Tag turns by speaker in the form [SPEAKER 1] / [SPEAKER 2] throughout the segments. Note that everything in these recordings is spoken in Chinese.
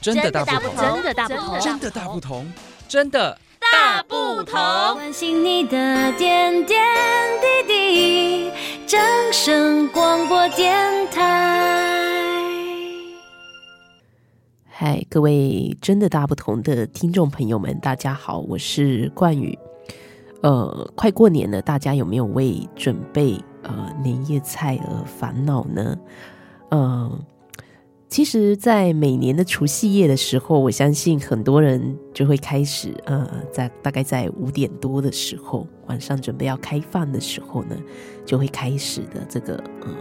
[SPEAKER 1] 真的大不同，
[SPEAKER 2] 真的大不同，
[SPEAKER 1] 真的大不同，真的大不同。
[SPEAKER 2] 关心你的点点滴滴，掌声广播电台。
[SPEAKER 3] 嗨，各位真的大不同的听众朋友们，大家好，我是冠宇。呃，快过年了，大家有没有为准备呃年夜菜而烦恼呢？嗯、呃。其实，在每年的除夕夜的时候，我相信很多人就会开始，呃，在大概在五点多的时候，晚上准备要开饭的时候呢，就会开始的这个，呃，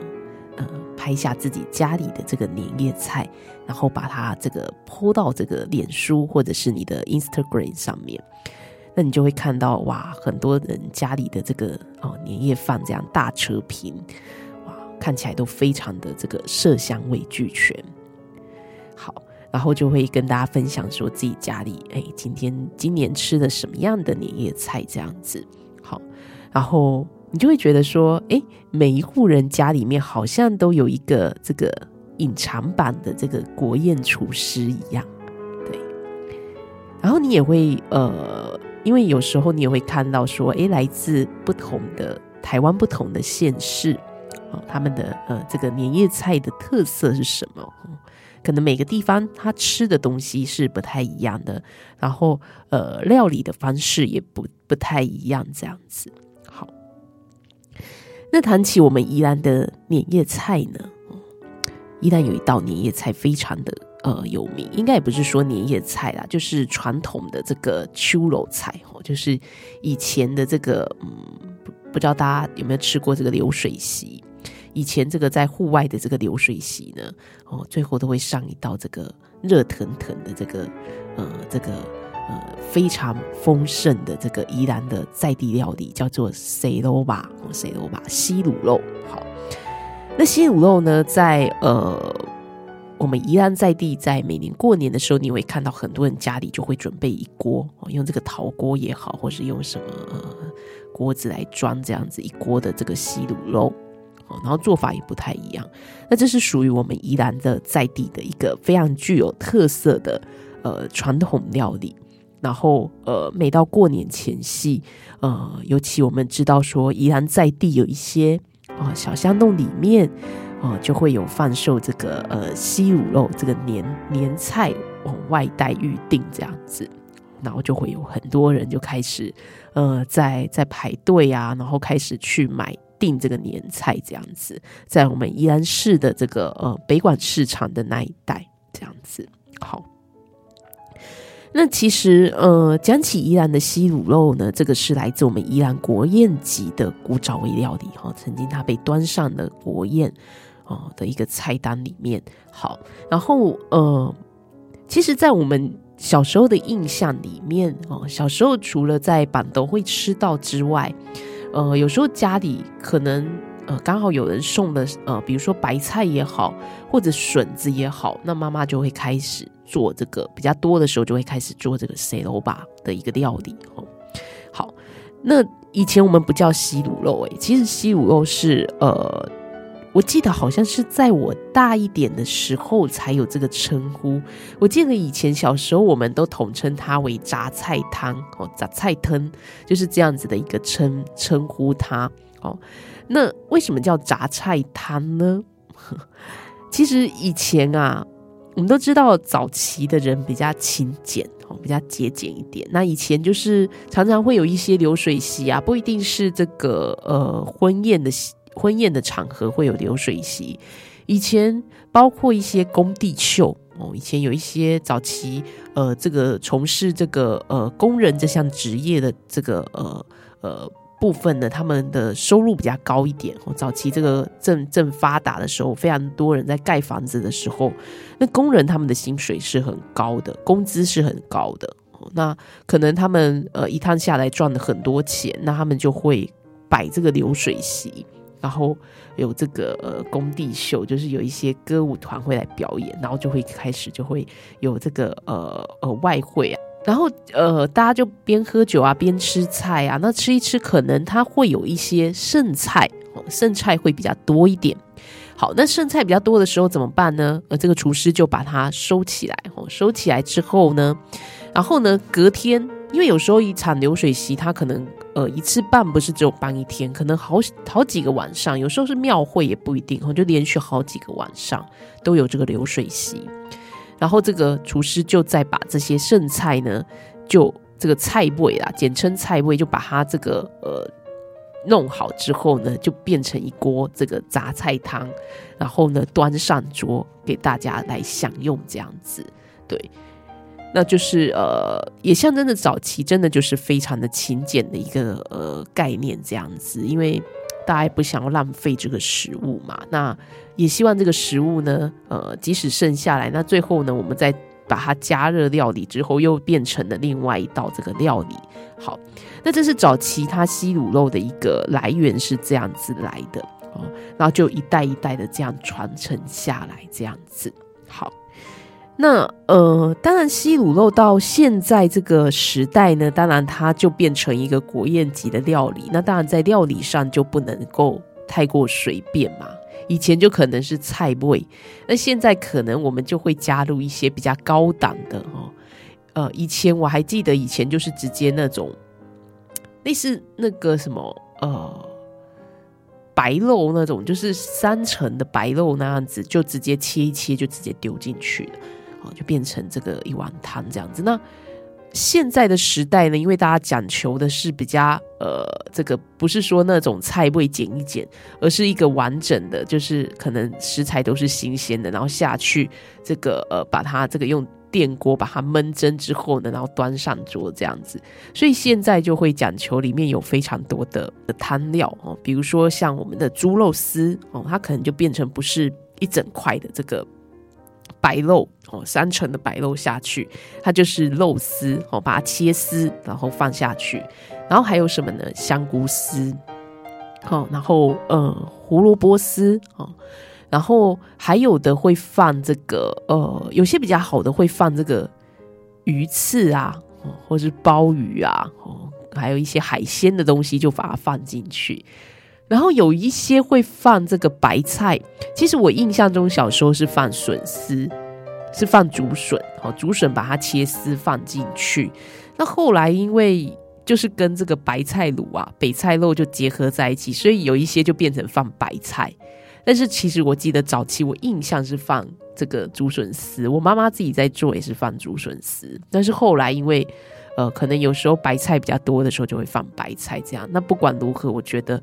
[SPEAKER 3] 呃，拍下自己家里的这个年夜菜，然后把它这个 po 到这个脸书或者是你的 Instagram 上面，那你就会看到哇，很多人家里的这个哦、年夜饭这样大车频，哇，看起来都非常的这个色香味俱全。好，然后就会跟大家分享说自己家里，哎，今天今年吃的什么样的年夜菜这样子。好，然后你就会觉得说，哎，每一户人家里面好像都有一个这个隐藏版的这个国宴厨师一样，对。然后你也会呃，因为有时候你也会看到说，哎，来自不同的台湾不同的县市，哦，他们的呃这个年夜菜的特色是什么？可能每个地方他吃的东西是不太一样的，然后呃，料理的方式也不不太一样，这样子。好，那谈起我们宜兰的年夜菜呢，宜兰有一道年夜菜非常的呃有名，应该也不是说年夜菜啦，就是传统的这个秋楼菜哦，就是以前的这个嗯，不知道大家有没有吃过这个流水席。以前这个在户外的这个流水席呢，哦，最后都会上一道这个热腾腾的这个呃这个呃非常丰盛的这个宜兰的在地料理，叫做西卤肉，西卤肉，西卤肉。好，那西卤肉呢，在呃我们宜兰在地，在每年过年的时候，你会看到很多人家里就会准备一锅，用这个陶锅也好，或是用什么锅子来装这样子一锅的这个西卤肉。然后做法也不太一样，那这是属于我们宜兰的在地的一个非常具有特色的呃传统料理。然后呃，每到过年前夕，呃，尤其我们知道说宜兰在地有一些啊、小巷弄里面啊、呃，就会有贩售这个呃西卤肉这个年年菜往外带预订这样子，然后就会有很多人就开始呃在在排队啊，然后开始去买。订这个年菜这样子，在我们宜兰市的这个呃北管市场的那一带这样子。好，那其实呃讲起宜兰的西卤肉呢，这个是来自我们宜兰国宴级的古早味料理哈、曾经它被端上了国宴哦的一个菜单里面。好，然后呃，其实，在我们小时候的印象里面哦，小时候除了在板豆会吃到之外，呃，有时候家里可能呃刚好有人送的呃，比如说白菜也好，或者笋子也好，那妈妈就会开始做这个比较多的时候，就会开始做这个西卤肉的一个料理哦。好，那以前我们不叫西卤肉诶，其实西卤肉是呃。我记得好像是在我大一点的时候才有这个称呼。我记得以前小时候，我们都统称它为杂菜汤哦，杂菜汤就是这样子的一个称称呼它哦。那为什么叫杂菜汤呢？其实以前啊，我们都知道早期的人比较勤俭哦，比较节俭一点。那以前就是常常会有一些流水席啊，不一定是这个呃婚宴的席。婚宴的场合会有流水席，以前包括一些工地秀哦，以前有一些早期呃，这个从事这个呃工人这项职业的这个呃呃部分呢，他们的收入比较高一点哦。早期这个正正发达的时候，非常多人在盖房子的时候，那工人他们的薪水是很高的，工资是很高的。那可能他们呃一趟下来赚了很多钱，那他们就会摆这个流水席。然后有这个呃工地秀，就是有一些歌舞团会来表演，然后就会开始就会有这个呃呃外汇啊，然后呃大家就边喝酒啊边吃菜啊，那吃一吃可能它会有一些剩菜，剩菜会比较多一点。好，那剩菜比较多的时候怎么办呢？呃，这个厨师就把它收起来，哦，收起来之后呢，然后呢，隔天，因为有时候一场流水席，它可能呃一次办不是只有办一天，可能好好几个晚上，有时候是庙会也不一定，哦，就连续好几个晚上都有这个流水席。然后这个厨师就再把这些剩菜呢，就这个菜尾啊，简称菜尾，就把它这个呃。弄好之后呢，就变成一锅这个杂菜汤，然后呢端上桌给大家来享用，这样子，对，那就是呃，也象征着早期真的就是非常的勤俭的一个呃概念，这样子，因为大家不想要浪费这个食物嘛，那也希望这个食物呢，呃，即使剩下来，那最后呢，我们再把它加热料理之后，又变成了另外一道这个料理，好。那这是早期它西卤肉的一个来源是这样子来的哦，然后就一代一代的这样传承下来，这样子。好，那呃，当然西卤肉到现在这个时代呢，当然它就变成一个国宴级的料理。那当然在料理上就不能够太过随便嘛。以前就可能是菜味，那现在可能我们就会加入一些比较高档的哦。呃，以前我还记得以前就是直接那种。类似那个什么呃白肉那种，就是三层的白肉那样子，就直接切一切就直接丢进去了，就变成这个一碗汤这样子。那现在的时代呢，因为大家讲求的是比较呃，这个不是说那种菜味剪一剪，而是一个完整的，就是可能食材都是新鲜的，然后下去这个呃把它这个用。电锅把它焖蒸之后呢，然后端上桌这样子，所以现在就会讲求里面有非常多的的汤料哦，比如说像我们的猪肉丝哦，它可能就变成不是一整块的这个白肉哦，三层的白肉下去，它就是肉丝哦，把它切丝然后放下去，然后还有什么呢？香菇丝，好，然后呃胡萝卜丝哦。然后还有的会放这个，呃，有些比较好的会放这个鱼翅啊，或是鲍鱼啊，哦，还有一些海鲜的东西就把它放进去。然后有一些会放这个白菜，其实我印象中小时候是放笋丝，是放竹笋，哦，竹笋把它切丝放进去。那后来因为就是跟这个白菜卤啊，北菜肉就结合在一起，所以有一些就变成放白菜。但是其实我记得早期我印象是放这个竹笋丝，我妈妈自己在做也是放竹笋丝。但是后来因为呃可能有时候白菜比较多的时候就会放白菜这样。那不管如何，我觉得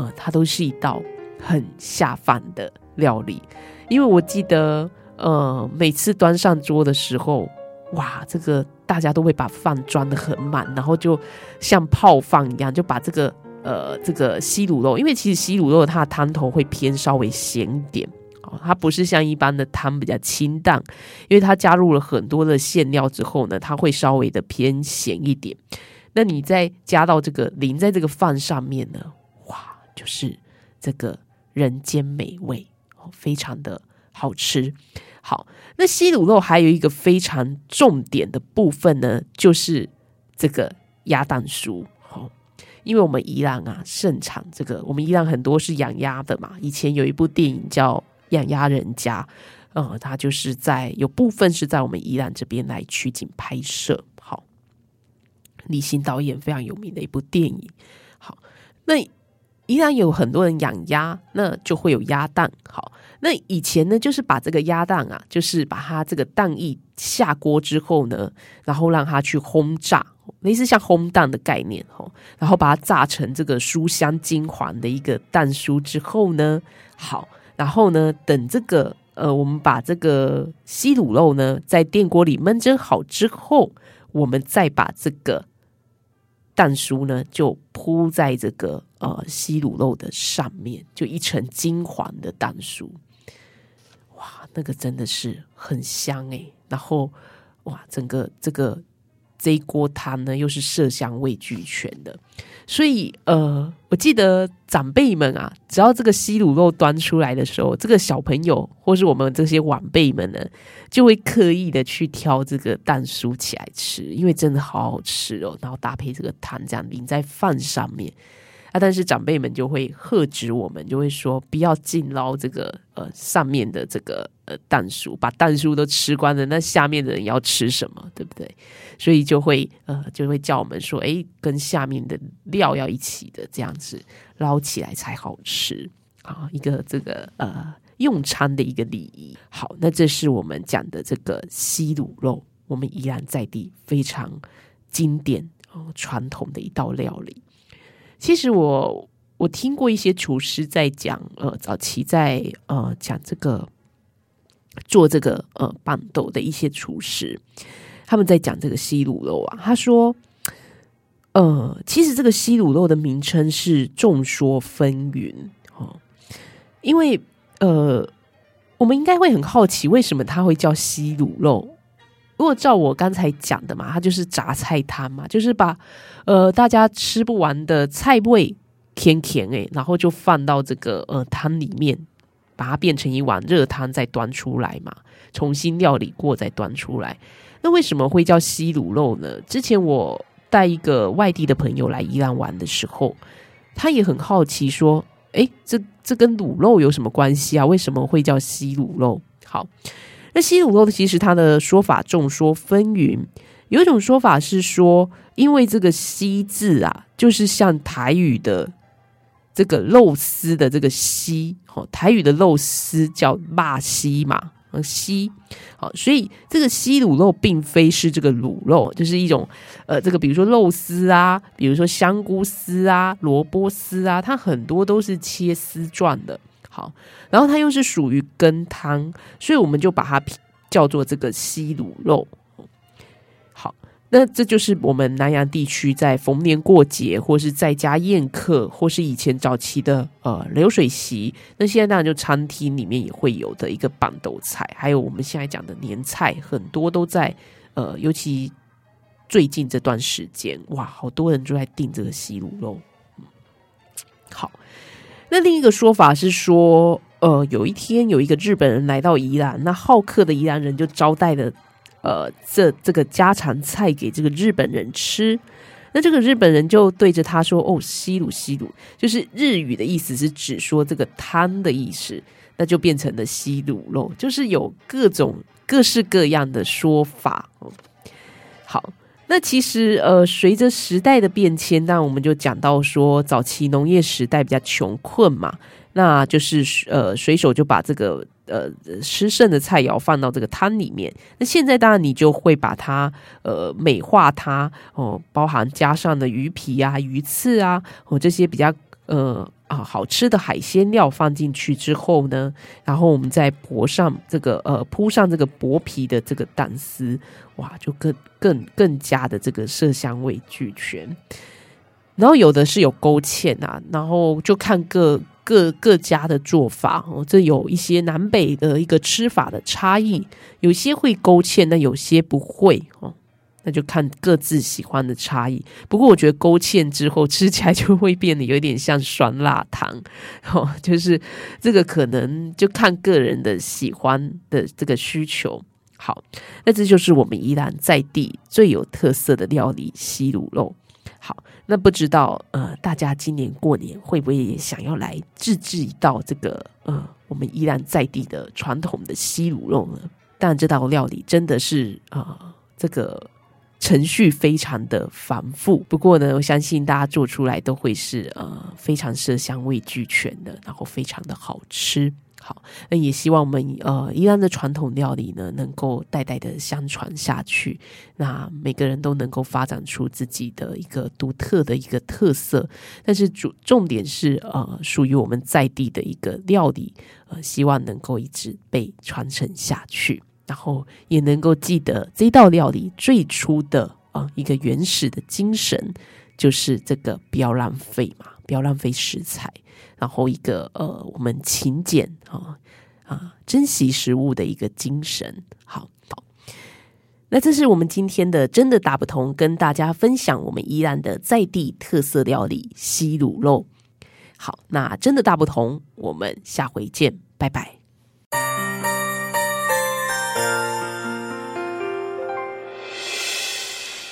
[SPEAKER 3] 呃它都是一道很下饭的料理，因为我记得呃每次端上桌的时候，哇，这个大家都会把饭装得很满，然后就像泡饭一样，就把这个。呃，这个西卤肉，因为其实西卤肉它的汤头会偏稍微咸一点，它不是像一般的汤比较清淡，因为它加入了很多的馅料之后呢，它会稍微的偏咸一点。那你再加到这个淋在这个饭上面呢，就是这个人间美味哦，非常的好吃。好，那西卤肉还有一个非常重点的部分呢，就是这个鸭蛋酥。因为我们宜兰啊盛产这个，我们宜兰很多是养鸭的嘛。以前有一部电影叫《养鸭人家》，呃，它就是在有部分是在我们宜兰这边来取景拍摄。好，李行导演非常有名的一部电影。好，那依然有很多人养鸭，那就会有鸭蛋。好，那以前呢，就是把这个鸭蛋啊，就是把它这个蛋液下锅之后呢，然后让它去轰炸。类似像烘蛋的概念吼，然后把它炸成这个酥香金黄的一个蛋酥之后呢，好，然后呢，等这个呃，我们把这个西卤肉呢在电锅里焖蒸好之后，我们再把这个蛋酥呢就铺在这个呃西卤肉的上面，就一层金黄的蛋酥，哇，那个真的是很香诶。然后哇，整个这个。这一锅汤呢，又是色香味俱全的，所以呃，我记得长辈们啊，只要这个西卤肉端出来的时候，这个小朋友或是我们这些晚辈们呢，就会刻意的去挑这个蛋酥起来吃，因为真的好好吃哦。然后搭配这个汤，这样淋在饭上面啊，但是长辈们就会喝止我们，就会说不要尽捞这个呃上面的这个呃蛋酥，把蛋酥都吃光了，那下面的人要吃什么，对不对？所以就会呃就会叫我们说，哎，跟下面的料要一起的这样子捞起来才好吃啊，一个这个呃用餐的一个礼仪。好，那这是我们讲的这个西卤肉，我们依然在地非常经典哦传统的一道料理。其实我我听过一些厨师在讲，呃，早期在呃讲这个做这个呃棒豆的一些厨师，他们在讲这个西卤肉啊，他说，呃，其实这个西卤肉的名称是众说纷纭哦，因为呃，我们应该会很好奇，为什么它会叫西卤肉？如果照我刚才讲的嘛，它就是杂菜摊嘛，就是把呃大家吃不完的菜味甜甜诶，然后就放到这个呃汤里面，把它变成一碗热汤再端出来嘛，重新料理过再端出来。那为什么会叫西卤肉呢？之前我带一个外地的朋友来宜兰玩的时候，他也很好奇说：“诶，这这跟卤肉有什么关系啊？为什么会叫西卤肉？”好。那西卤肉其实它的说法众说纷纭，有一种说法是说，因为这个“西”字啊，就是像台语的这个肉丝的这个“西”，哦，台语的肉丝叫“肉丝”嘛，，“西”，好，所以这个西卤肉并非是这个卤肉，就是一种呃，这个比如说肉丝啊，比如说香菇丝啊、萝卜丝啊，它很多都是切丝状的。好，然后它又是属于羹汤，所以我们就把它叫做这个西卤肉。好，那这就是我们南洋地区在逢年过节，或是在家宴客，或是以前早期的呃流水席，那现在当然就餐厅里面也会有的一个办桌菜，还有我们现在讲的年菜，很多都在呃，尤其最近这段时间，哇，好多人就在订这个西卤肉。好。那另一个说法是说，呃，有一天有一个日本人来到宜兰，那好客的宜兰人就招待了，呃，这这个家常菜给这个日本人吃。那这个日本人就对着他说：“哦，西鲁西鲁，就是日语的意思是指说这个汤的意思，那就变成了西鲁肉，就是有各种各式各样的说法哦。”好。那其实，呃，随着时代的变迁，那我们就讲到说，早期农业时代比较穷困嘛，那就是呃，随手就把这个呃吃剩的菜肴放到这个汤里面。那现在当然你就会把它呃美化它哦，包含加上的鱼皮啊、鱼刺啊，哦这些比较呃。啊，好吃的海鲜料放进去之后呢，然后我们再薄上这个呃铺上这个薄皮的这个蛋丝，哇，就更更更加的这个色香味俱全。然后有的是有勾芡啊，然后就看各各各家的做法哦，这有一些南北的一个吃法的差异，有些会勾芡，那有些不会哦。那就看各自喜欢的差异。不过我觉得勾芡之后 吃起来就会变得有点像酸辣汤，哦，就是这个可能就看个人的喜欢的这个需求。好，那这就是我们宜兰在地最有特色的料理西卤肉。好，那不知道呃，大家今年过年会不会也想要来自制一道这个呃，我们宜兰在地的传统的西卤肉呢？但这道料理真的是呃，这个。程序非常的繁复，不过呢，我相信大家做出来都会是呃非常色香味俱全的，然后非常的好吃。好，那也希望我们呃宜兰的传统料理呢，能够代代的相传下去，那每个人都能够发展出自己的一个独特的一个特色。但是主重点是呃属于我们在地的一个料理，呃希望能够一直被传承下去。然后也能够记得这道料理最初的啊、一个原始的精神，就是这个不要浪费嘛，不要浪费食材。然后一个呃我们勤俭啊啊珍惜食物的一个精神。好，好，那这是我们今天的真的大不同，跟大家分享我们宜兰的在地特色料理西卤肉。好，那真的大不同，我们下回见，拜拜。